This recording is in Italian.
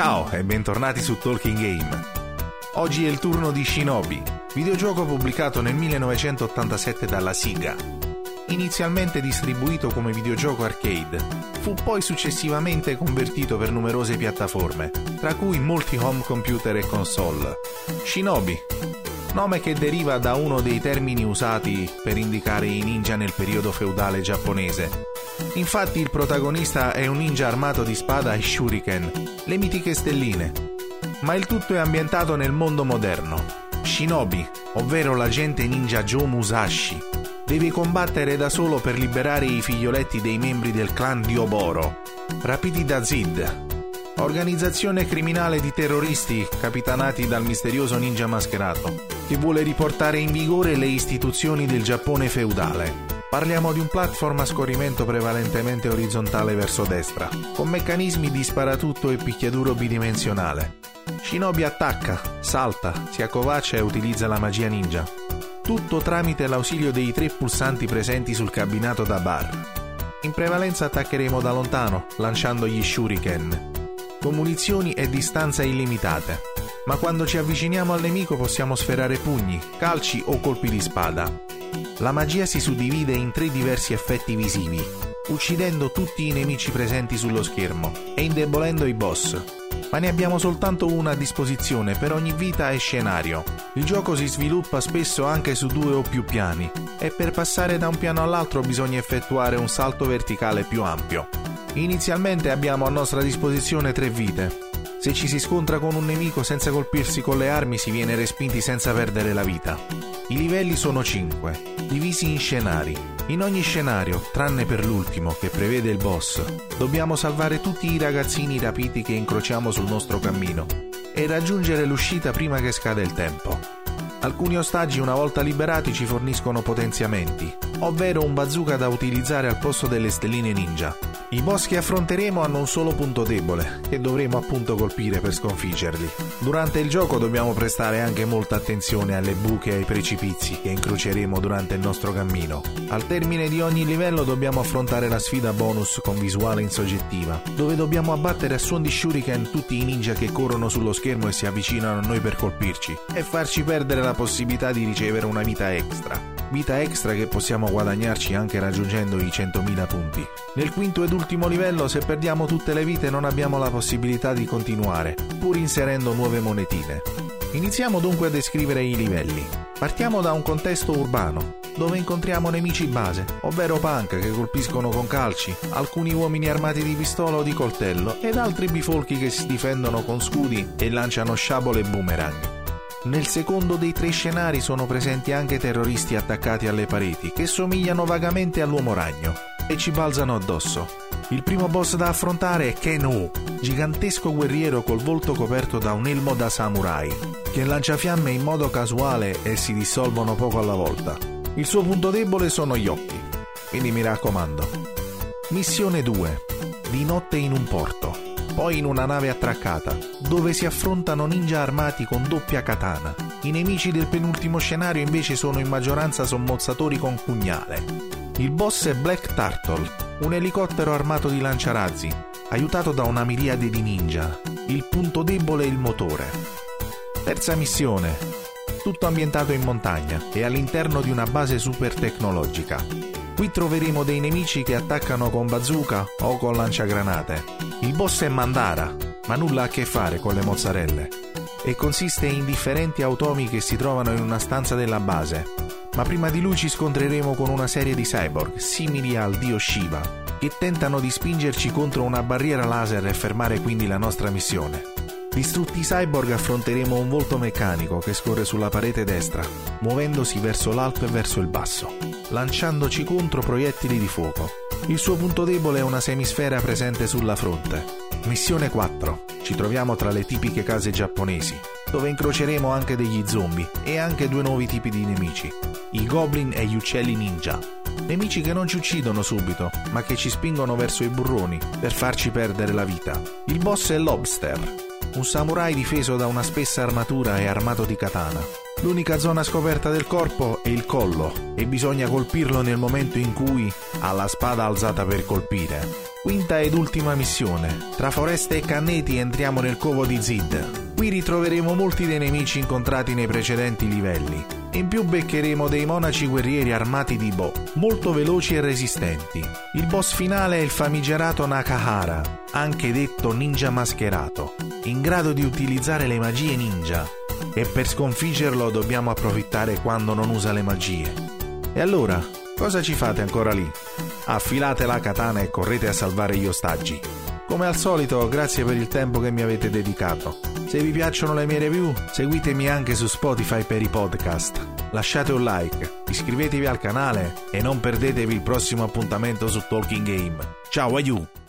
Ciao e bentornati su Talking Game. Oggi è il turno di Shinobi, videogioco pubblicato nel 1987 dalla Sega. Inizialmente distribuito come videogioco arcade, fu poi successivamente convertito per numerose piattaforme, tra cui molti home computer e console. Shinobi, nome che deriva da uno dei termini usati per indicare i ninja nel periodo feudale giapponese. Infatti il protagonista è un ninja armato di spada e shuriken, le mitiche stelline. Ma il tutto è ambientato nel mondo moderno. Shinobi, ovvero l'agente ninja Joe Musashi, deve combattere da solo per liberare i figlioletti dei membri del clan di Oboro, rapiti da Zid, organizzazione criminale di terroristi capitanati dal misterioso ninja mascherato, che vuole riportare in vigore le istituzioni del Giappone feudale. Parliamo di un platform a scorrimento prevalentemente orizzontale verso destra, con meccanismi di sparatutto e picchiaduro bidimensionale. Shinobi attacca, salta, si accovaccia e utilizza la magia ninja. Tutto tramite l'ausilio dei tre pulsanti presenti sul cabinato da bar. In prevalenza attaccheremo da lontano, lanciando gli shuriken, con munizioni e distanza illimitate. Ma quando ci avviciniamo al nemico possiamo sferrare pugni, calci o colpi di spada. La magia si suddivide in tre diversi effetti visivi, uccidendo tutti i nemici presenti sullo schermo e indebolendo i boss. Ma ne abbiamo soltanto una a disposizione per ogni vita e scenario. Il gioco si sviluppa spesso anche su due o più piani e per passare da un piano all'altro bisogna effettuare un salto verticale più ampio. Inizialmente abbiamo a nostra disposizione tre vite. Se ci si scontra con un nemico senza colpirsi con le armi si viene respinti senza perdere la vita. I livelli sono 5, divisi in scenari. In ogni scenario, tranne per l'ultimo, che prevede il boss, dobbiamo salvare tutti i ragazzini rapiti che incrociamo sul nostro cammino e raggiungere l'uscita prima che scada il tempo. Alcuni ostaggi una volta liberati ci forniscono potenziamenti, ovvero un bazooka da utilizzare al posto delle stelline ninja. I boss che affronteremo hanno un solo punto debole, che dovremo appunto colpire per sconfiggerli. Durante il gioco dobbiamo prestare anche molta attenzione alle buche e ai precipizi che incroceremo durante il nostro cammino. Al termine di ogni livello dobbiamo affrontare la sfida bonus con visuale insoggettiva, dove dobbiamo abbattere a suon di shuriken tutti i ninja che corrono sullo schermo e si avvicinano a noi per colpirci, e farci perdere la possibilità di ricevere una vita extra vita extra che possiamo guadagnarci anche raggiungendo i 100.000 punti. Nel quinto ed ultimo livello, se perdiamo tutte le vite, non abbiamo la possibilità di continuare, pur inserendo nuove monetine. Iniziamo dunque a descrivere i livelli. Partiamo da un contesto urbano, dove incontriamo nemici base, ovvero punk che colpiscono con calci, alcuni uomini armati di pistola o di coltello ed altri bifolchi che si difendono con scudi e lanciano sciabole e boomerang. Nel secondo dei tre scenari sono presenti anche terroristi attaccati alle pareti che somigliano vagamente all'uomo ragno e ci balzano addosso. Il primo boss da affrontare è Ken Wu, gigantesco guerriero col volto coperto da un elmo da samurai, che lancia fiamme in modo casuale e si dissolvono poco alla volta. Il suo punto debole sono gli occhi, quindi mi raccomando. Missione 2. Di notte in un porto poi in una nave attraccata, dove si affrontano ninja armati con doppia katana. I nemici del penultimo scenario invece sono in maggioranza sommozzatori con pugnale. Il boss è Black Turtle, un elicottero armato di lanciarazzi, aiutato da una miriade di ninja. Il punto debole è il motore. Terza missione. Tutto ambientato in montagna e all'interno di una base super tecnologica. Qui troveremo dei nemici che attaccano con bazooka o con lanciagranate. Il boss è Mandara, ma nulla a che fare con le mozzarelle. E consiste in differenti automi che si trovano in una stanza della base. Ma prima di lui ci scontreremo con una serie di cyborg, simili al dio Shiva, che tentano di spingerci contro una barriera laser e fermare quindi la nostra missione. Distrutti i cyborg affronteremo un volto meccanico che scorre sulla parete destra, muovendosi verso l'alto e verso il basso, lanciandoci contro proiettili di fuoco. Il suo punto debole è una semisfera presente sulla fronte. Missione 4. Ci troviamo tra le tipiche case giapponesi, dove incroceremo anche degli zombie e anche due nuovi tipi di nemici, i goblin e gli uccelli ninja. Nemici che non ci uccidono subito, ma che ci spingono verso i burroni per farci perdere la vita. Il boss è Lobster, un samurai difeso da una spessa armatura e armato di katana. L'unica zona scoperta del corpo è il collo e bisogna colpirlo nel momento in cui ha la spada alzata per colpire. Quinta ed ultima missione. Tra foreste e canneti entriamo nel covo di Zid. Qui ritroveremo molti dei nemici incontrati nei precedenti livelli. In più beccheremo dei monaci guerrieri armati di Bo, molto veloci e resistenti. Il boss finale è il famigerato Nakahara, anche detto ninja mascherato, in grado di utilizzare le magie ninja e per sconfiggerlo dobbiamo approfittare quando non usa le magie. E allora, cosa ci fate ancora lì? Affilate la katana e correte a salvare gli ostaggi. Come al solito, grazie per il tempo che mi avete dedicato. Se vi piacciono le mie review, seguitemi anche su Spotify per i podcast. Lasciate un like, iscrivetevi al canale e non perdetevi il prossimo appuntamento su Talking Game. Ciao, aiuto!